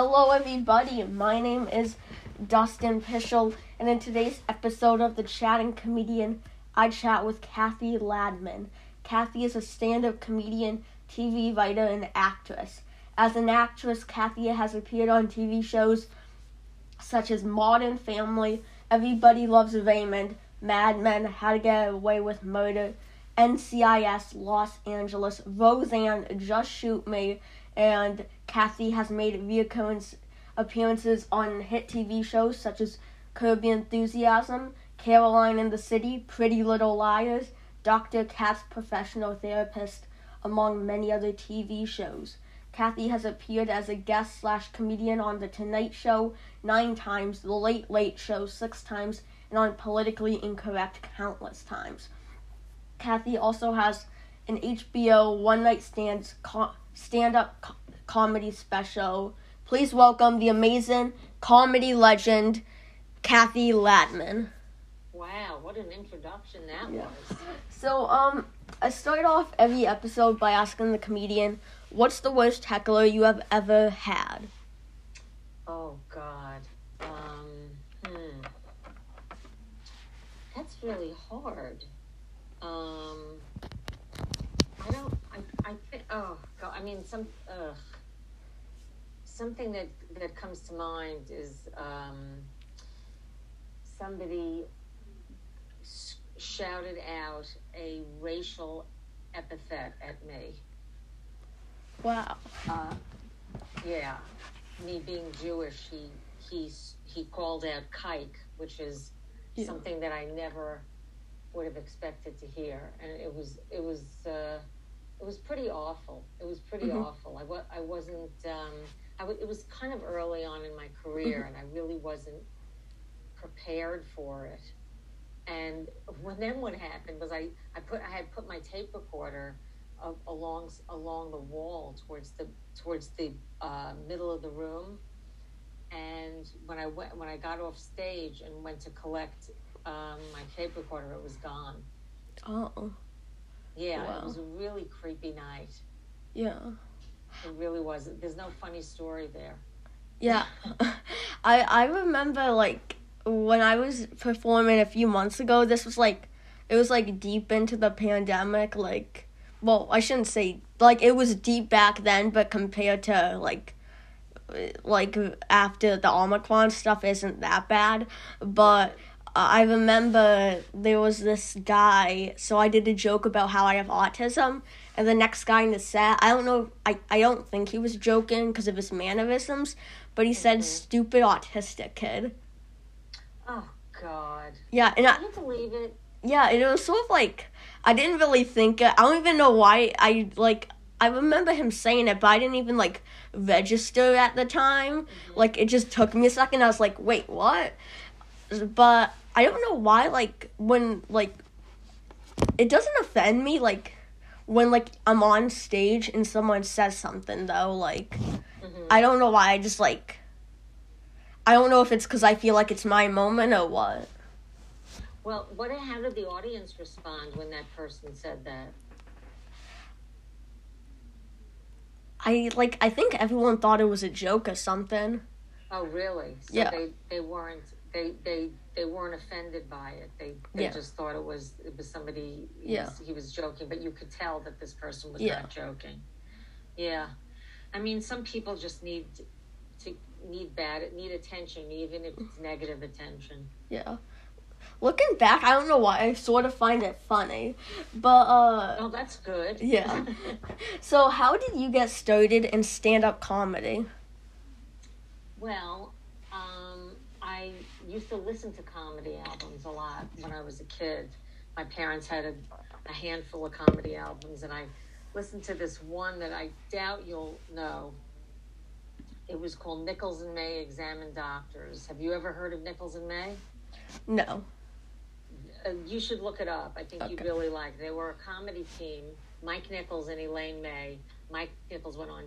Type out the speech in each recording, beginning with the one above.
Hello, everybody. My name is Dustin Pueschel, and in today's episode of The Chatting Comedian, I chat with Cathy Ladman. Cathy is a stand up comedian, TV writer, and actress. As an actress, Cathy has appeared on TV shows such as Modern Family, Everybody Loves Raymond, Mad Men, How to Get Away with Murder, NCIS Los Angeles, Roseanne, Just Shoot Me, and Cathy has made reoccurrence appearances on hit TV shows such as Your Enthusiasm, Caroline in the City, Pretty Little Liars, Dr. Katz Professional Therapist, among many other TV shows. Cathy has appeared as a guest slash comedian on The Tonight Show nine times, The Late Late Show six times, and on Politically Incorrect countless times. Cathy also has an HBO one night stands co- stand up co- comedy special. Please welcome the amazing comedy legend, Cathy Ladman. Wow, what an introduction that Yeah. was. So, um, I start off every episode by asking the comedian, what's the worst heckler you have ever had? Oh God. Um, hmm. That's really hard. Um, I don't. I. I think. Oh. I mean, some. Something that that comes to mind is um, somebody s- shouted out a racial epithet at me. Wow. Uh, yeah, me being Jewish, he he's he called out kike, which is Yeah. something that I never would have expected to hear, and it was it was uh, it was pretty awful. It was pretty Mhm. awful. I wa- I wasn't. Um, I w- it was kind of early on in my career, and I really wasn't prepared for it. And when then what happened was I, I put I had put my tape recorder a- along along the wall towards the towards the uh, middle of the room, and when I went when I got off stage and went to collect um, my tape recorder, it was gone. Oh, Yeah, Wow. it was a really creepy night. yeah. It really was. There's no funny story there. Yeah. I I remember like when I was performing a few months ago, this was like it was like deep into the pandemic, like well, I shouldn't say like it was deep back then, but compared to like like after the Omicron stuff isn't that bad. But I remember there was this guy, so I did a joke about how I have autism, and the next guy in the set, I don't know, I, I don't think he was joking because of his mannerisms, but he said, Mhm. stupid autistic kid. Oh God, Yeah, and I, can you believe it? yeah, and it was sort of like, I didn't really think I don't even know why I, like, I remember him saying it, but I didn't even, like, register at the time. Like, it just took me a second, I was like, wait, what? But I don't know why, like, when, like, it doesn't offend me, like, when, like, I'm on stage and someone says something, though, like, Mhm. I don't know why, I just, like, I don't know if it's because I feel like it's my moment or what. Well, what? How did the audience respond when that person said that? I, like, I think everyone thought it was a joke or something. Oh, really? So Yeah. They they weren't they they they weren't offended by it. They they Yeah. just thought it was it was somebody. He Yeah. Was, he was joking, but you could tell that this person was Yeah. not joking. Yeah, I mean, some people just need to need bad need attention, even if it's negative attention. Yeah. Looking back, I don't know why I sort of find it funny, but uh, Oh, that's good. Yeah. so how did you get started in stand-up comedy? Well, um, used to listen to comedy albums a lot when I was a kid. My parents had a, a handful of comedy albums, and I listened to this one that I doubt you'll know. It was called Nichols and May Examine Doctors. Have you ever heard of Nichols and May? No. Uh, you should look it up. I think you'd really like. it. They were a comedy team. Mike Nichols and Elaine May. Mike Nichols went on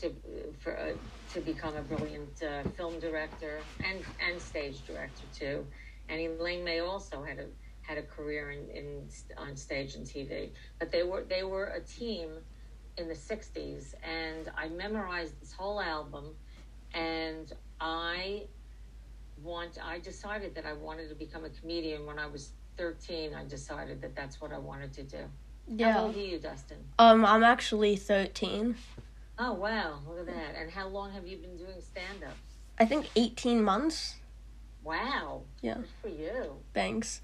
to for uh, to become a brilliant uh, film director and and stage director too. And Elaine May also had a had a career in, in on stage and TV. But they were they were a team in the '60s, and I memorized this whole album. and I want. I decided that I wanted to become a comedian when I was 13. I decided that that's what I wanted to do. Yeah. How old are you, Dustin? Um, I'm actually 13. Oh wow, look at that! And how long have you been doing stand up? I think 18 months. Wow. Yeah. Good for you. Thanks.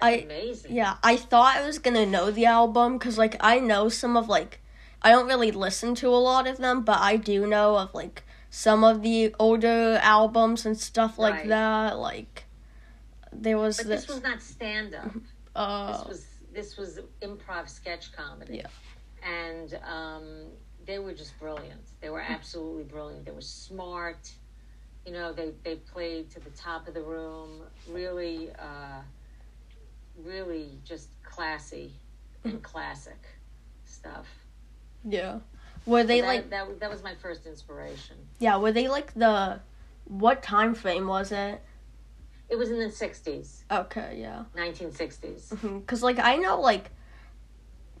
That's I amazing. yeah, I thought I was gonna know the album because like I know some of like I don't really listen to a lot of them, but I do know of like some of the older albums and stuff like Right. that. Like there was But this. this was not stand up. uh, this was this was improv sketch comedy. Yeah. And um, they were just brilliant. They were absolutely brilliant. They were smart. You know, they, they played to the top of the room. Really, uh, really just classy and classic stuff. yeah. Were they that, like that? That was my first inspiration. yeah? Were they like the what time frame was it? It was in the '60s, Okay, yeah. 1960s. Because, like, I know, like,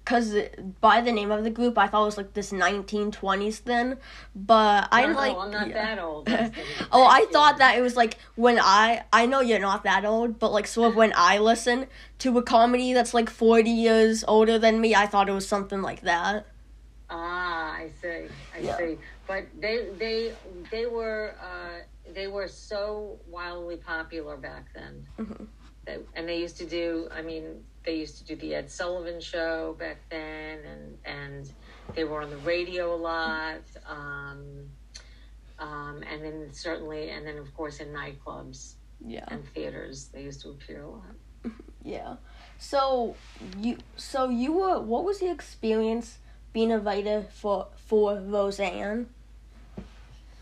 because by the name of the group, I thought it was, like, this 1920s thing. But I, no, like. I'm not yeah. that old. Oh, I thought that it was, like, when I. I know you're not that old, but, like, sort of when I listen to a comedy that's, like, 40 years older than me, I thought it was something like that. Ah, I see. I Yeah. see. But they they they were uh, they were so wildly popular back then. Mhm. They, and they used to do. I mean, they used to do the Ed Sullivan Show back then, and and they were on the radio a lot. Um, um, and then certainly, and then of course in nightclubs Yeah. and theaters, they used to appear a lot. Yeah. So, you. So, you were. What was the experience being a writer for, for Roseanne?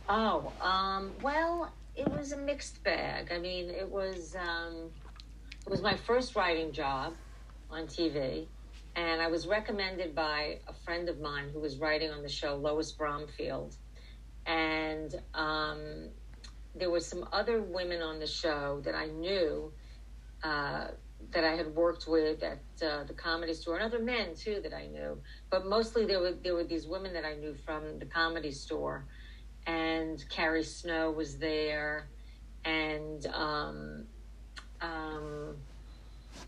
Oh, um, well, it was a mixed bag. I mean, it was um, it was my first writing job on TV, and I was recommended by a friend of mine who was writing on the show, Lois Bromfield, and um, there were some other women on the show that I knew. Uh, that I had worked with at uh, the comedy store, and other men too that I knew, but mostly there were there were these women that I knew from the comedy store, and Carrie Snow was there, and um, um,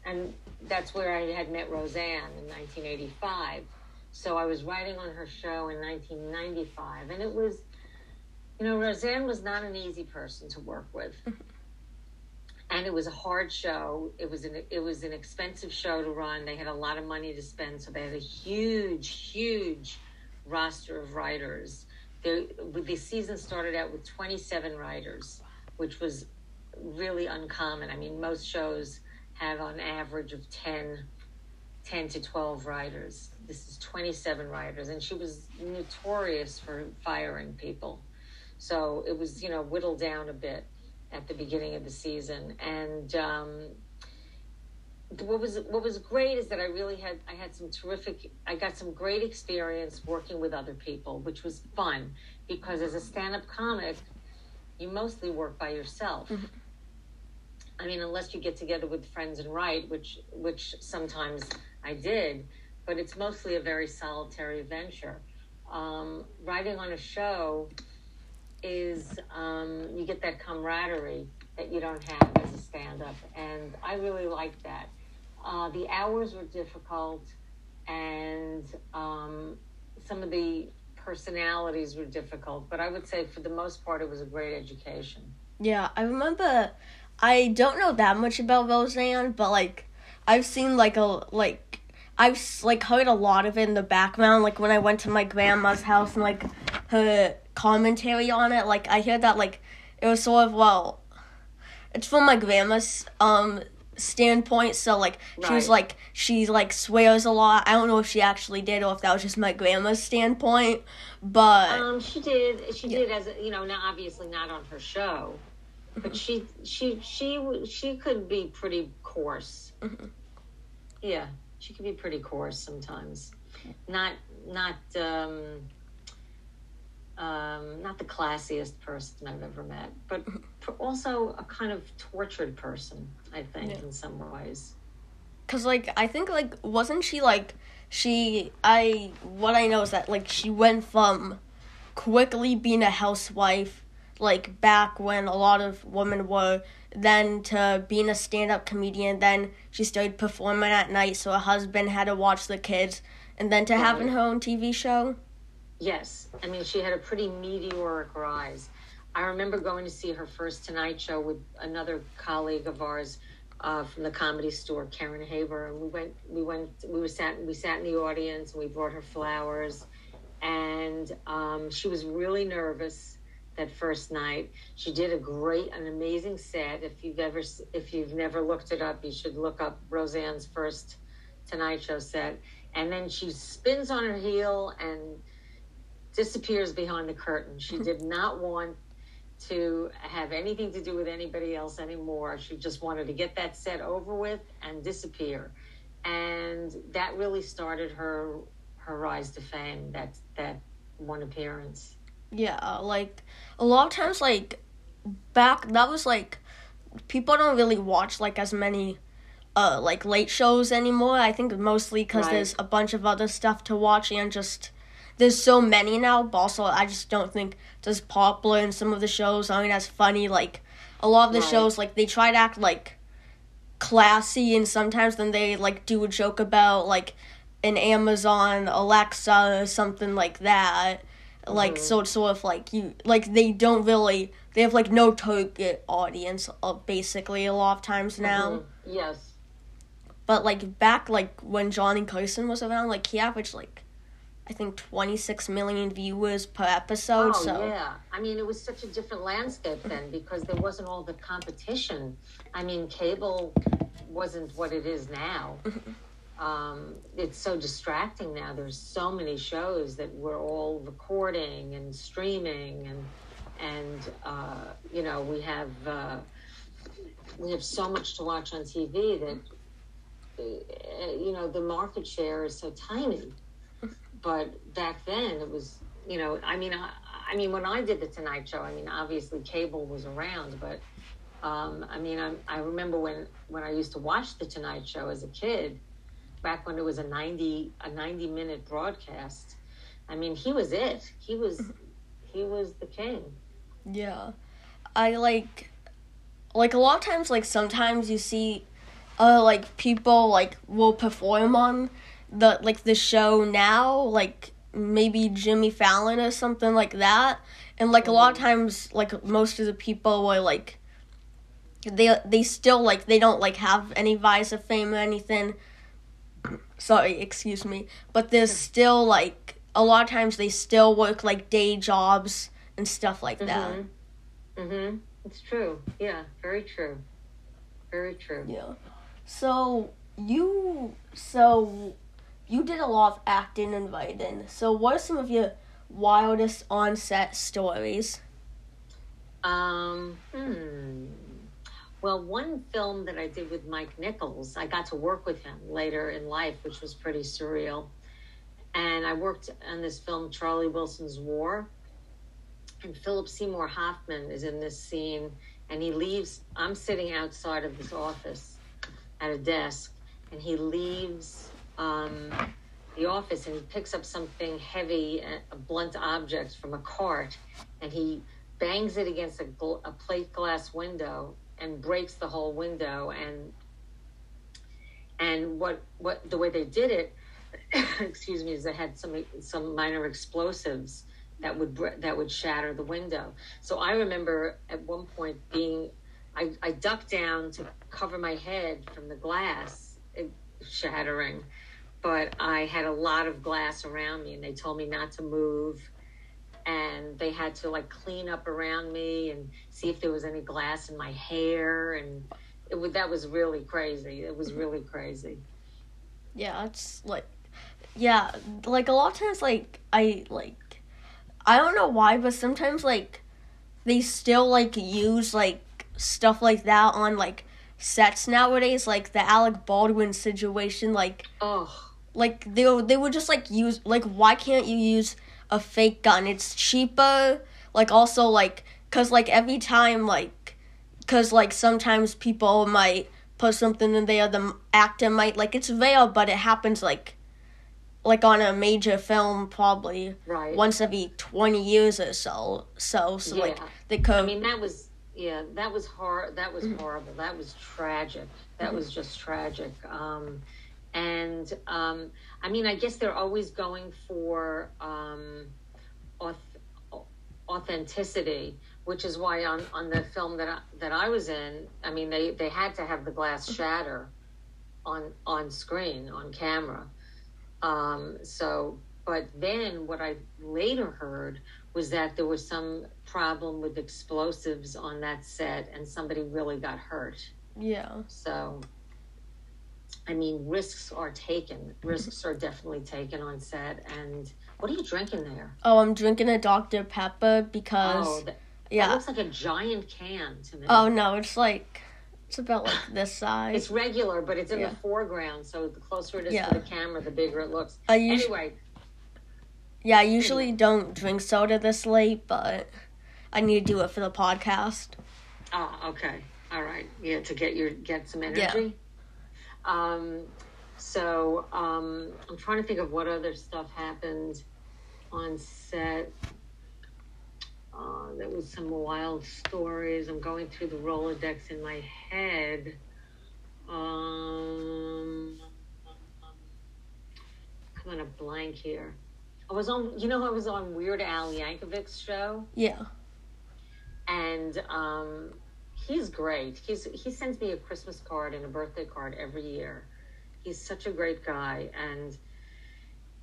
and that's where I had met Roseanne in 1985. So I was writing on her show in 1995, and it was, you know, Roseanne was not an easy person to work with. And it was a hard show. It was an it was an expensive show to run. They had a lot of money to spend, so they had a huge, huge roster of writers there, the season started out with 27 writers, which was really uncommon. I mean, most shows have on average of 10, 10 to 12 writers. This is 27 writers, and she was notorious for firing people. So it was, you know, whittled down a bit at the beginning of the season. And um, what was what was great is that I really had I had some terrific I got some great experience working with other people, which was fun because as a stand-up comic, you mostly work by yourself. Mhm. I mean, unless you get together with friends and write, which which sometimes I did, but it's mostly a very solitary venture. Um, writing on a show is um, you get that camaraderie that you don't have as a stand-up, and I really liked that. Uh, the hours were difficult, and um, some of the personalities were difficult, but I would say for the most part, it was a great education. Yeah, I remember. I don't know that much about Roseanne, but like I've seen like a like I've like heard a lot of it in the background. Like when I went to my grandma's house and like her commentary on it. Like I hear that like it was sort of well, it's from my grandma's um standpoint. So like she was like she like swears a lot. I don't know if she actually did or if that was just my grandma's standpoint, but Um, she did. She Yeah. did as you know, now obviously not on her show, but she she she she could be pretty coarse. Mhm. Yeah, she could be pretty coarse sometimes. Not not um, um, not the classiest person I've ever met, but also a kind of tortured person. I think Yeah. in some ways. Cause like I think like wasn't she like she I what I know is that like she went from quickly being a housewife like back when a lot of women were then to being a stand-up comedian then she started performing at night so her husband had to watch the kids and then to having her own tv show Yes, I mean she had a pretty meteoric rise. I remember going to see her first Tonight Show with another colleague of ours uh, from the Comedy Store, Karen Haber, and we went. We went. We were sat. We sat in the audience, and we brought her flowers, and um, she was really nervous that first night. She did a great, an amazing set. If you've ever, if you've never looked it up, you should look up Roseanne's first Tonight Show set. And then she spins on her heel and disappears behind the curtain. She mm-hmm. did not want to have anything to do with anybody else anymore. She just wanted to get that set over with and disappear. And that really started her her rise to fame. That that one appearance. Yeah, like a lot of times, like back that was like people don't really watch like as many uh like late shows anymore. I think mostly because Right. there's a bunch of other stuff to watch and just there's so many now. But also, I just don't think it's as popular and some of the shows aren't as funny. Like a lot of the Right. shows, like they try to act like classy and sometimes then they like do a joke about like an Amazon Alexa or something like that. Like so it's sort of like you like they don't really they have like no target audience uh, basically a lot of times now. Mhm. Yes. But like back like when Johnny Carson was around, like he averaged like I think twenty six million viewers per episode. Oh so yeah. I mean, it was such a different landscape then because there wasn't all the competition. I mean, cable wasn't what it is now. um, it's so distracting now. There's so many shows that we're all recording and streaming, and and uh, you know we have uh, we have so much to watch on TV that uh, you know the market share is so tiny. But back then it was you know I mean I, I mean when I did the Tonight Show I mean obviously cable was around but um, I mean I, I remember when when I used to watch the Tonight Show as a kid back when it was a 90 a 90 minute broadcast I mean he was it. He was he was the king. Yeah, I like like a lot of times like sometimes you see uh like people like will perform on the like the show now like maybe Jimmy Fallon or something like that. And like a lot of times like most of the people were like they they still like they don't like have any rise of fame or anything sorry excuse me but there's still like a lot of times they still work like day jobs and stuff like that. Mhm. mm-hmm. It's true. Yeah very true. Very true. Yeah. So you so you did a lot of acting and writing so what are some of your wildest on-set stories? Um, hmm. Well, one film that I did with Mike Nichols, I got to work with him later in life, which was pretty surreal. And I worked on this film, Charlie Wilson's War. And Philip Seymour Hoffman is in this scene, and he leaves. I'm sitting outside of his office at a desk, and he leaves um, the office and he picks up something heavy, a blunt object from a cart, and he bangs it against a, gl- a plate glass window and breaks the whole window and and what what the way they did it excuse me is they had some some minor explosives that would that would shatter the window. So i remember at one point being i, I ducked down to cover my head from the glass shattering but i had a lot of glass around me and they told me not to move and they had to like clean up around me and see if there was any glass in my hair and it was that was really crazy. It was mm-hmm. really crazy. Yeah it's like yeah like a lot of times like i like i don't know why but sometimes like they still like use like stuff like that on like sets nowadays like the alec baldwin situation like oh like they they would just like use like why can't you use a fake gun it's cheaper like also like cuz like every time like cuz like sometimes people might put something in there the actor might like it's real but it happens like like on a major film probably right. once every 20 years or so so so like Yeah. they could I mean, that was yeah, that was hor- That was Mm-hmm. horrible. That was tragic. That was just tragic. Um, and um, I mean, I guess they're always going for um, authenticity, which is why on, on the film that I, that I was in, I mean, they, they had to have the glass shatter on on screen on camera. Um, so, but then what I later heard was that there was some problem with explosives on that set, and somebody really got hurt. yeah So, I mean, risks are taken. Mm-hmm. Risks are definitely taken on set. And what are you drinking there? oh i'm drinking a dr pepper because Oh, that, that yeah looks like a giant can to me. oh no it's like it's about like this size It's regular, but it's in Yeah. the foreground. So the closer it is Yeah. to the camera, the bigger it looks. I usually, Anyway, yeah, I usually don't drink soda this late, but I need to do it for the podcast. Oh, okay. All right. Yeah, to get your get some energy. Um so um I'm trying to think of what other stuff happened on set. Uh, there was some wild stories. I'm going through the Rolodex in my head. Um, I'm on a blank here. I was on, you know, I was on Weird Al Yankovic's show Yeah, and um, he's great. He's he sends me a Christmas card and a birthday card every year. He's such a great guy, and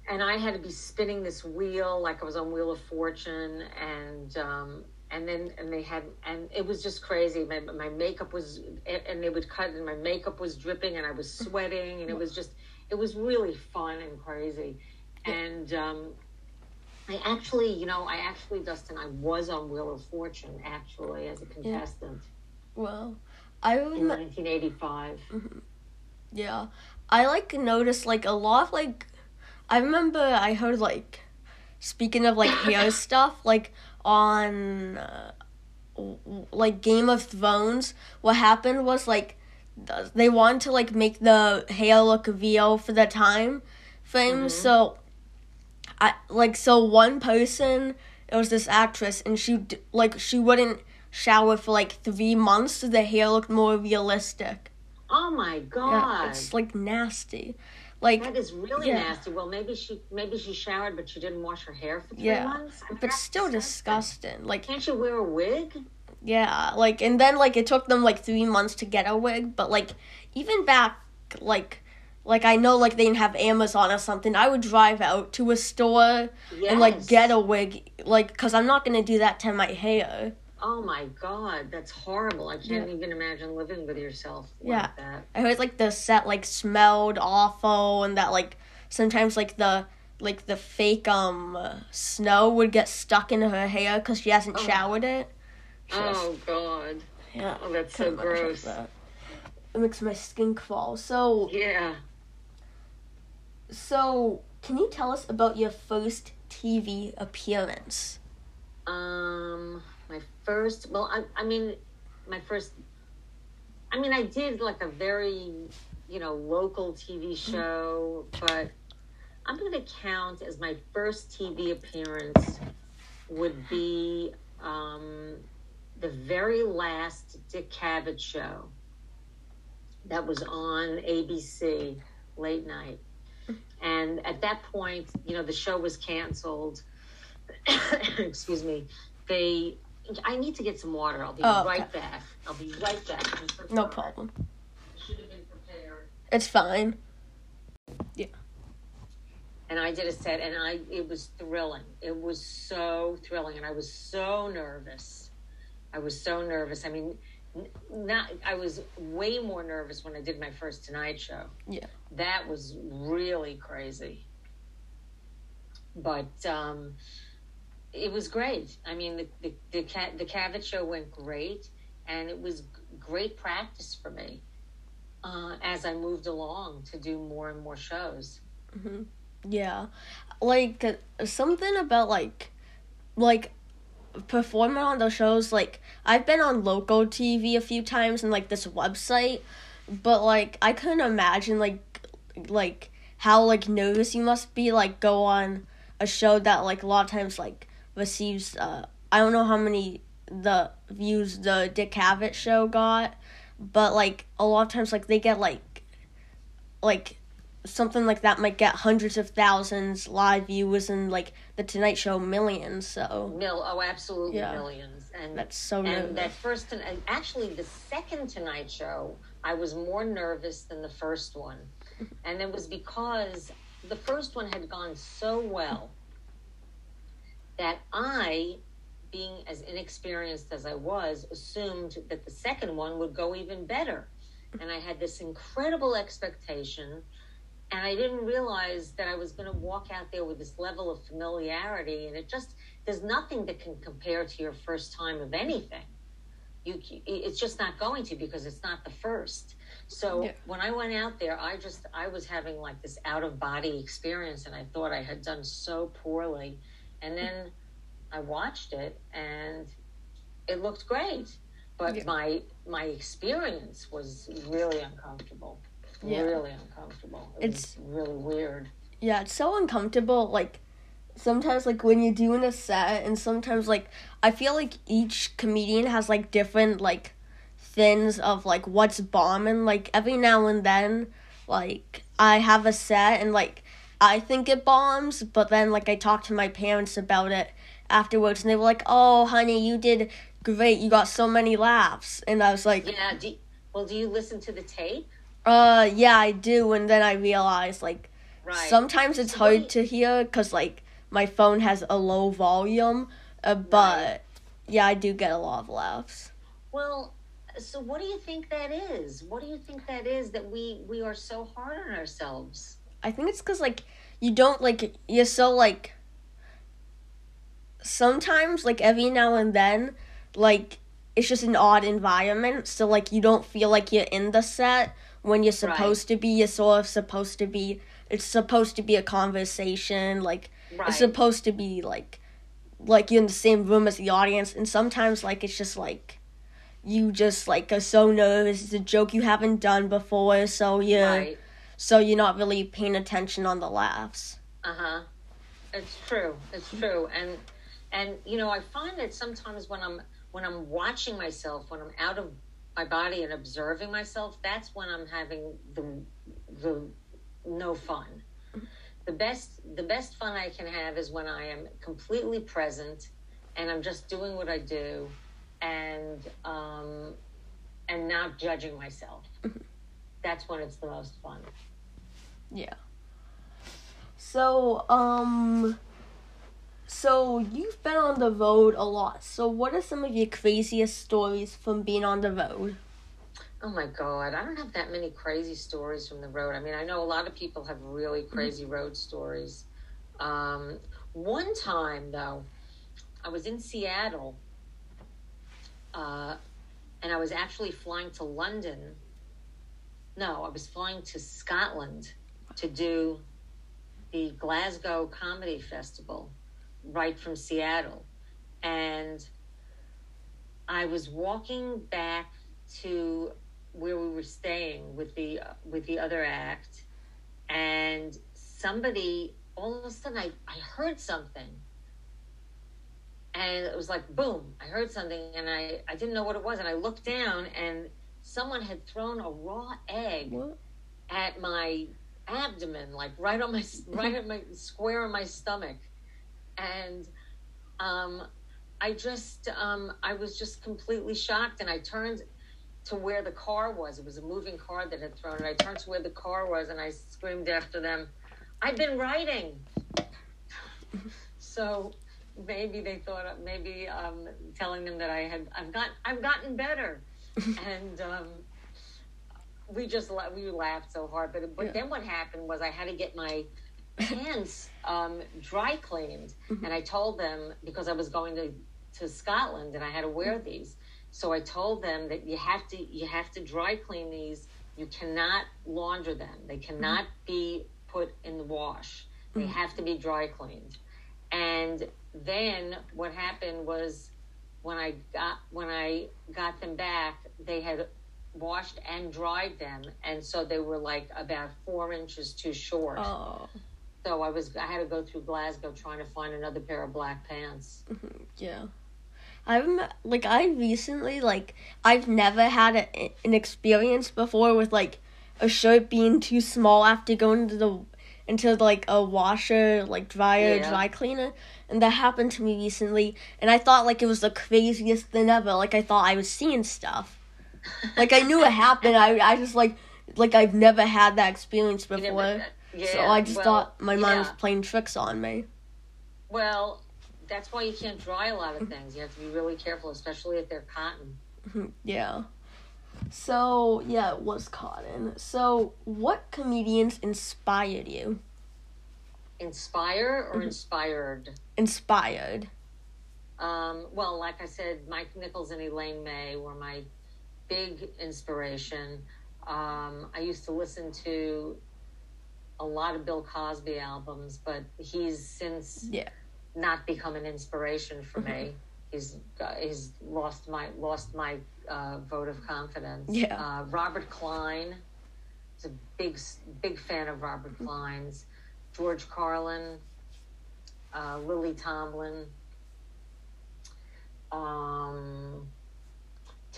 and I had to be spinning this wheel like I was on Wheel of Fortune, and um, and then and they had and it was just crazy. My my makeup was and they would cut and my makeup was dripping and I was sweating and it was just it was really fun and crazy, and. Um, I actually, you know, I actually, Dustin, I was on Wheel of Fortune actually as a contestant well, I in remember. 1985. Yeah, I like noticed like a lot of like. I remember I heard like, speaking of like hair stuff, like on, uh, like Game of Thrones. What happened was like, they wanted to like make the hair look real for the time frame. Mhm. So, I like so one person. It was this actress, and she like she wouldn't shower for like three months, so the hair looked more realistic. Oh my Yeah, God, it's like nasty. Like, that is really yeah. nasty. Well, maybe she maybe she showered, but she didn't wash her hair for three Yeah, months. I mean, but still disgusting. Like, Can't you wear a wig? yeah, like, and then like it took them like three months to get a wig. But like, even back, like, like I know like they didn't have Amazon or something. I would drive out to a store Yes. and like get a wig, like, cause I'm not gonna do that to my hair. Oh my God, that's horrible. I can't Yeah. even imagine living with yourself Yeah. that. I heard like the set like smelled awful, and that like sometimes like the like the fake um snow would get stuck in her hair because she hasn't Oh. showered it. Oh God. Yeah. Oh, that's so gross. that. It makes my skin crawl. So, Yeah. so can you tell us about your first TV appearance? Um, first, well, I, I mean, my first, I mean, I did like a very, you know, local TV show, but I'm going to count as my first TV appearance would be um, the very last Dick Cavett show that was on ABC late night. And at that point, you know, the show was canceled. Excuse me. They, I need to get some water. I'll be Oh, okay. right back. I'll be right back. No problem. Should have been prepared. It's fine. Yeah. And I did a set, and I it was thrilling. It was so thrilling, and I was so nervous. I was so nervous. I mean, not I was way more nervous when I did my first Tonight Show. Yeah. that was really crazy. But um, it was great. I mean, the the the, the Cavett show went great, and it was great practice for me uh, as I moved along to do more and more shows. hmm Yeah, like uh, something about like, like performing on those shows. Like I've been on local TV a few times and like this website, but like I couldn't imagine like like how like nervous you must be like go on a show that like a lot of times like receives uh I don't know how many the views the Dick Cavett show got, but like a lot of times like they get like like something like that might get hundreds of thousands live views and like the Tonight Show millions. So Mil, oh, absolutely Yeah. millions. And that's so and nervous. that first, and actually, the second Tonight Show, I was more nervous than the first one, and it was because the first one had gone so well that I, being as inexperienced as I was, assumed that the second one would go even better, and I had this incredible expectation. And I didn't realize that I was going to walk out there with this level of familiarity, and it just there's nothing that can compare to your first time of anything. You, it's just not going to because it's not the first. So Yeah. when I went out there, I just I was having like this out of body experience, and I thought I had done so poorly. And then I watched it, and it looked great, but Yeah. my my experience was really uncomfortable. Yeah. Really uncomfortable. It It's- really weird. Yeah, it's so uncomfortable. Like sometimes, like when you're doing a set, and sometimes, like I feel like each comedian has like different like things of like what's bombing. Like every now and then, like I have a set, and like I think it bombs, but then like I talked to my parents about it afterwards, and they were like, "Oh, honey, you did great. You got so many laughs," and I was like, Yeah. Do, well, do you listen to the tape? "Uh, yeah, I do." And then I realized like. Right. Sometimes it's So what do hard to hear because like my phone has a low volume, uh, but yeah, I do get a lot of laughs. Well, so what do you think that is? What do you think that is that we we are so hard on ourselves? I think it's because like you don't like you're so like. Sometimes like every now and then, like it's just an odd environment, so like you don't feel like you're in the set when you're supposed to be. You're sort of supposed to be. It's supposed to be a conversation, like Right. It's supposed to be like like you're in the same room as the audience and sometimes like it's just like you just like are so nervous it's a joke you haven't done before so you're right. So you're not really paying attention on the laughs Uh huh. It's true. It's true. And and you know, I find that sometimes when I'm when I'm watching myself, when I'm out of my body and observing myself, that's when I'm having the the no fun. The best the best fun I can have is when I am completely present and I'm just doing what I do and um and not judging myself. That's when it's the most fun. Yeah so um so you've been on the road a lot so what are some of your craziest stories from being on the road Oh my God, I don't have that many crazy stories from the road. I mean, I know a lot of people have really crazy road stories. Um, one time, though, I was in Seattle uh, and I was actually flying to London. No, I was flying to Scotland to do the Glasgow Comedy Festival right from Seattle. And I was walking back to where we were staying with the uh, with the other act and somebody all of a sudden I, I heard something and it was like boom i heard something and I, I didn't know what it was and i looked down and someone had thrown a raw egg what at my abdomen, like right on my right at my square on my stomach, and um, I just um, I was just completely shocked, and I turned to where the car was. It was a moving car that had thrown it. I turned to where the car was, and I screamed after them, "I've been writing." so maybe they thought maybe um, telling them that I had I've got I've gotten better, and. We just la- we laughed so hard. But but Yeah. then what happened was I had to get my pants um, dry cleaned, mm-hmm. and I told them because I was going to to Scotland and I had to wear mm-hmm. these. So I told them that you have to you have to dry clean these. You cannot launder them. They cannot mm-hmm. be put in the wash. They have to be dry cleaned. And then what happened was when I got when I got them back, they had washed and dried them, and so they were like about four inches too short. Oh. So I was I had to go through Glasgow trying to find another pair of black pants. Mm-hmm. Yeah. I've met, like I recently like I've never had a, an experience before with like a shirt being too small after going to the into like a washer like dryer Yeah. dry cleaner and that happened to me recently and I thought like it was the craziest thing ever like I thought I was seeing stuff like I knew it happened I I just like like I've never had that experience before never- yeah, so I just well, thought my mind was playing tricks on me Well, that's why you can't dry a lot of things. You have to be really careful, especially if they're cotton. Yeah. So, yeah, it was cotton. So, what comedians inspired you? Inspire or Mhm. inspired? Inspired. Um, well, like I said, Mike Nichols and Elaine May were my big inspiration. Um, I used to listen to a lot of Bill Cosby albums, but he's since Yeah. not become an inspiration for me. He's uh, he's lost my lost my uh, vote of confidence. Yeah. Uh, Robert Klein is a big big fan of Robert Mm-hmm. Klein's. George Carlin, uh, Lily Tomlin, um,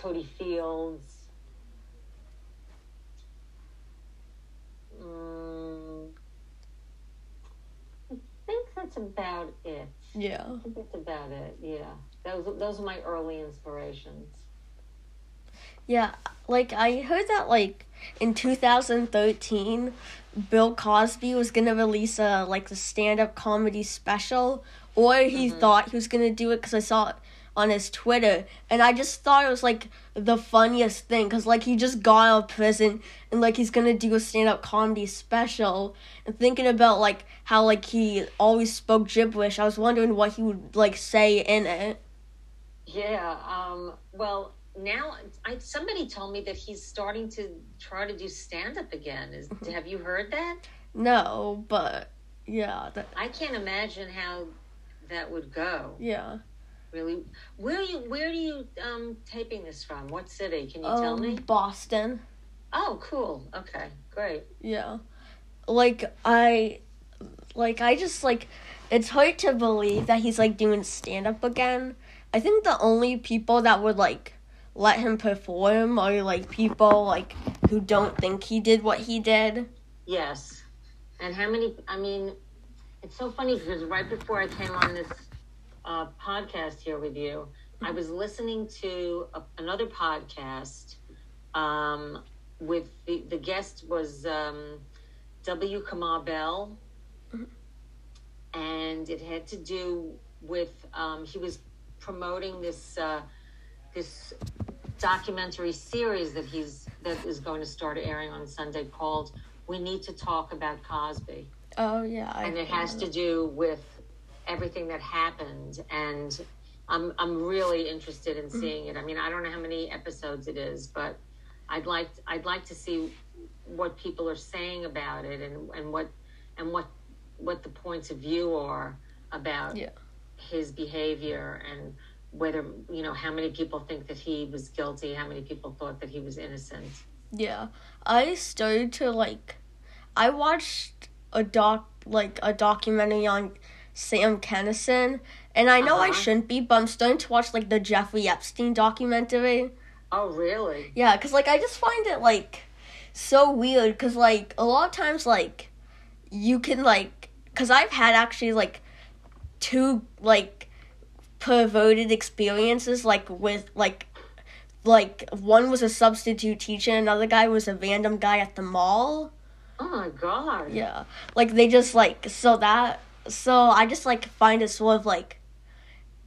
Totie Fields. Mm, I think that's about it. Yeah. I think that's about it. Yeah, those those are my early inspirations. Yeah, like I heard that like in 2013 Bill Cosby was going to release a like a stand-up comedy special or he Mhm. thought he was going to do it cuz I saw it on his Twitter and I just thought it was like the funniest thing cuz like he just got out of prison and like he's to do a stand-up comedy special and thinking about like how like he always spoke gibberish I was wondering what he would like say in it. Yeah. Um, well, now I, somebody told me that he's starting to try to do stand up again. Is have you heard that? No, but yeah, that, I can't imagine how that would go. yeah. Really, where are you? Where are you um, taping this from? What city? Can you tell Um, me? Boston. Oh, cool. Okay, great. Yeah. Like I like I just like it's hard to believe that he's like doing stand up again. I think the only people that would like let him perform are like people like who don't think he did what he did. Yes. And how many? I mean, it's so funny because right before I came on this uh, podcast here with you, I was listening to a, another podcast. Um, with the the guest was um, W. Kamau Bell, and it had to do with um, he was promoting this uh, this documentary series that he's that is going to start airing on Sunday called "We Need to Talk About Cosby," Oh yeah. I and it has to do with everything that happened. And I'm I'm really interested in mm-hmm. seeing it. I mean, I don't know how many episodes it is, but I'd like I'd like to see what people are saying about it and and what and what what the points of view are about Yeah. his behavior and whether you know how many people think that he was guilty how many people thought that he was innocent Yeah. I started to like I watched a doc like a documentary on Sam Kinison and I know I Uh-huh. shouldn't be, but I'm starting to watch like the Jeffrey Epstein documentary. oh really Yeah, cuz like I just find it like so weird cuz like a lot of times like you can like cuz I've had actually like two like perverted experiences like with like like one was a substitute teacher another guy was a random guy at the mall. oh my god Yeah. Like they just like so that so I just like find it sort of like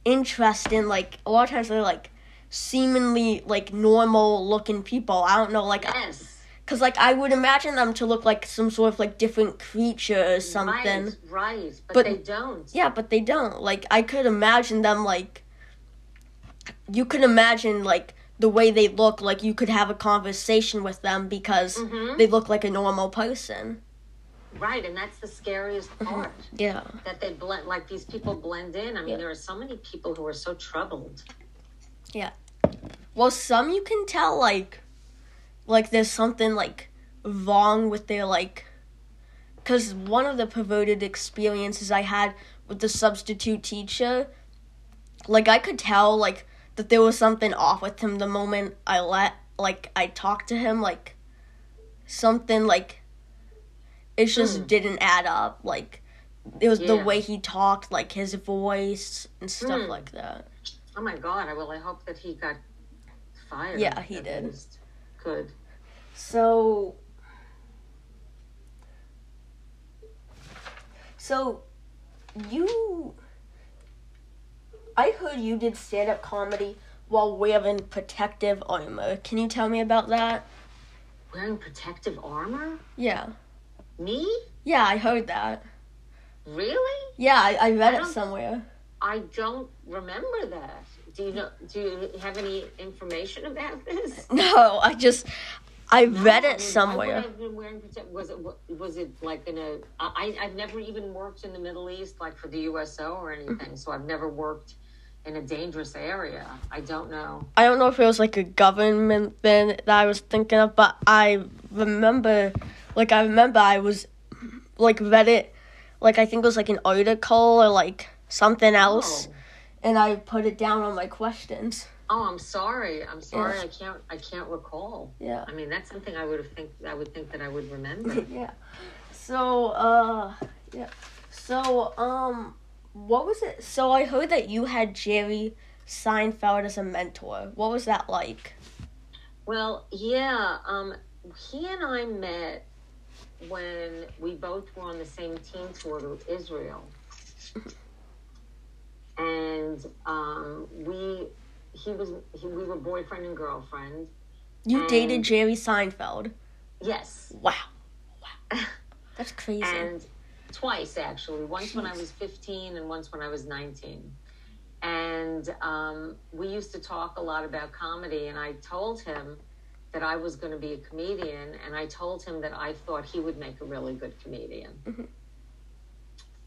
interesting like a lot of times they're like seemingly like normal looking people. I don't know like yes cuz like I would imagine them to look like some sort of like different creature or something. right right but, But- they don't Yeah, but they don't. Like I could imagine them like you could imagine like the way they look like you could have a conversation with them because Mhm. they look like a normal person. Right and that's the scariest Mm-hmm. part Yeah. that they blend like these people blend in i mean Yeah. there are so many people who are so troubled Yeah. Well, some you can tell like like there's something like wrong with their like because one of the perverted experiences I had with the substitute teacher, like I could tell like that there was something off with him the moment I let like I talked to him like something like it just Mm. didn't add up like it was the way he talked like his voice and stuff Mm. like that Oh my God! I well, I hope that he got fired. Yeah, he at did. Good. so so you I heard you did stand up comedy while wearing protective armor. Can you tell me about that? Wearing protective armor? Yeah. Me? Yeah, I heard that. Really? Yeah, I, I read I it somewhere. I don't remember that. Do you know? Do you have any information about this? No, I just I read No, I it mean, somewhere. I have been wearing? Was it was it like in a? I I've never even worked in the Middle East, like for the USO or anything. So I've never worked in a dangerous area. I don't know. I don't know if it was like a government thing that I was thinking of, but I remember, like, I remember I was, like, read it, like, I think it was like an article or like something else, Oh. and I put it down on my questions. Oh, I'm sorry. I'm sorry. Yeah. I can't. I can't recall. Yeah. I mean, that's something I would have think. I would think that I would remember. yeah. So, uh, yeah. So, um, what was it? So I heard that you had Jerry Seinfeld as a mentor. What was that like? Well, yeah. Um, he and I met when we both were on the same team tour to Israel, and um, we he was he, we were boyfriend and girlfriend. You dated And- Jerry Seinfeld. Yes, Wow. Wow. That's crazy. and twice actually. Once when I was fifteen, and once when I was nineteen. And um, we used to talk a lot about comedy, and I told him that I was going to be a comedian, and I told him that I thought he would make a really good comedian. Mhm.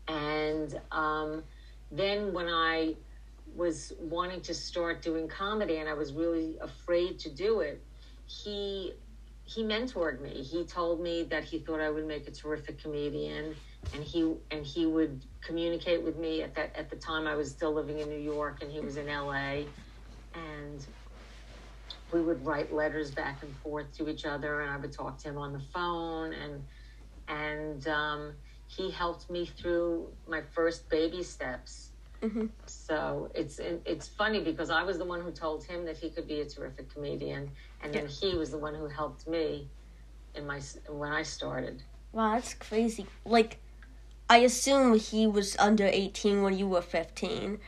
And um, then when I was wanting to start doing comedy, and I was really afraid to do it, he he mentored me. He told me that he thought I would make a terrific comedian, and he and he would communicate with me at that at the time I was still living in New York, and he was in L.A. and we would write letters back and forth to each other, and I would talk to him on the phone, and and um, he helped me through my first baby steps. Mhm. So it's it's funny because I was the one who told him that he could be a terrific comedian, and then he was the one who helped me in my when I started. Wow, that's crazy. Like, I assume he was under 18 when you were 15.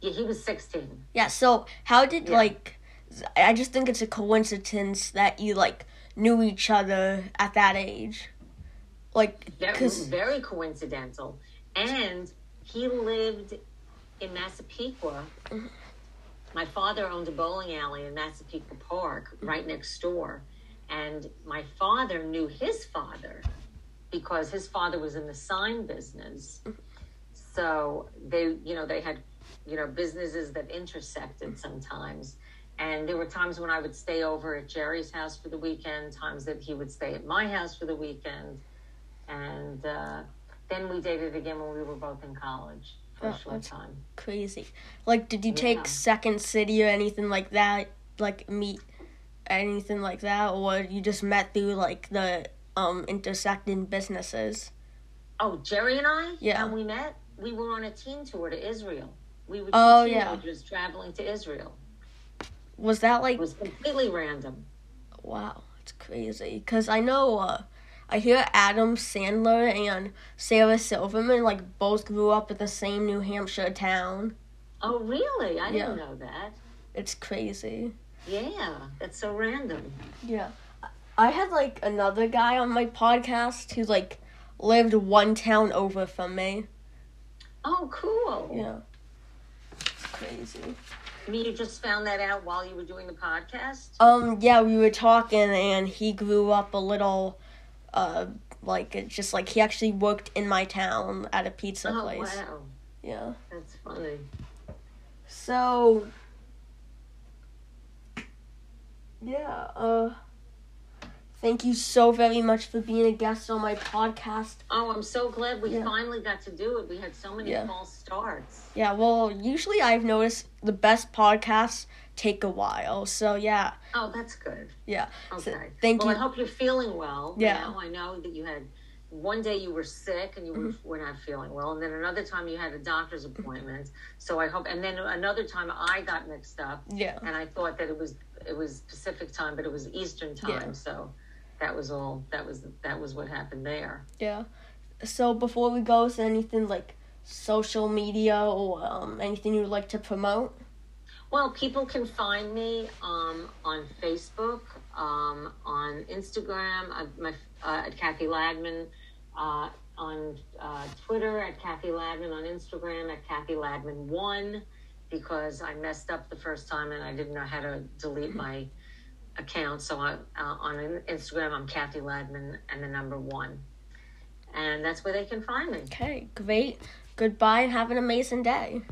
Yeah, he was sixteen. Yeah, so how did, Yeah. like, I just think it's a coincidence that you, like, knew each other at that age. Like, Very, because, very coincidental. And he lived in Massapequa. Mhm. My father owned a bowling alley in Massapequa Park, right next door. And my father knew his father because his father was in the sign business. So they, you know, they had, you know, businesses that intersected sometimes. And there were times when I would stay over at Jerry's house for the weekend, times that he would stay at my house for the weekend and uh, then we dated again when we were both in college for Oh, a short time. crazy. Like, did you Yeah. take Second City or anything like that? Like, meet anything like that? Or you just met through, like, the, um, intersecting businesses? Oh, Jerry and I, Yeah. when we met, we were on a team tour to Israel. We were Oh, yeah. traveling to Israel. Was that, like, It was completely random. Wow, it's crazy. Cause I know, uh, I hear Adam Sandler and Sarah Silverman like both grew up in the same New Hampshire town. Oh, really? I didn't know that. It's crazy. Yeah, that's so random. Yeah, I had like another guy on my podcast who like lived one town over from me. Oh, cool. Yeah, it's crazy. I mean, you just found that out while you were doing the podcast? Um, yeah, we were talking and he grew up a little, uh, like just like he actually worked in my town at a pizza place. oh, place. wow. Yeah. That's funny. So yeah, uh Thank you so very much for being a guest on my podcast. Oh, I'm so glad we Yeah. finally got to do it. We had so many Yeah. false starts. Yeah, well, usually I've noticed the best podcasts take a while. So yeah, Oh, that's good. yeah. So, Okay. thank well, you. I hope you're feeling well. Yeah. You know, I know that you had one day you were sick and you were, Mm-hmm. were not feeling well, and then another time you had a doctor's appointment. So I hope, and then another time I got mixed up, yeah. and I thought that it was it was Pacific time, but it was Eastern time. Yeah. So that was all. That was that was what happened there. Yeah. So before we go, is there anything like social media or um, anything you'd like to promote? Well, people can find me um, on Facebook, um, on Instagram, uh, my, uh, at Cathy Ladman, uh, on uh, Twitter at Cathy Ladman, on Instagram at Cathy Ladman one, because I messed up the first time and I didn't know how to delete my account. So I, uh, on Instagram, I'm Cathy Ladman and the number one, and that's where they can find me. Okay, great. Goodbye and have an amazing day.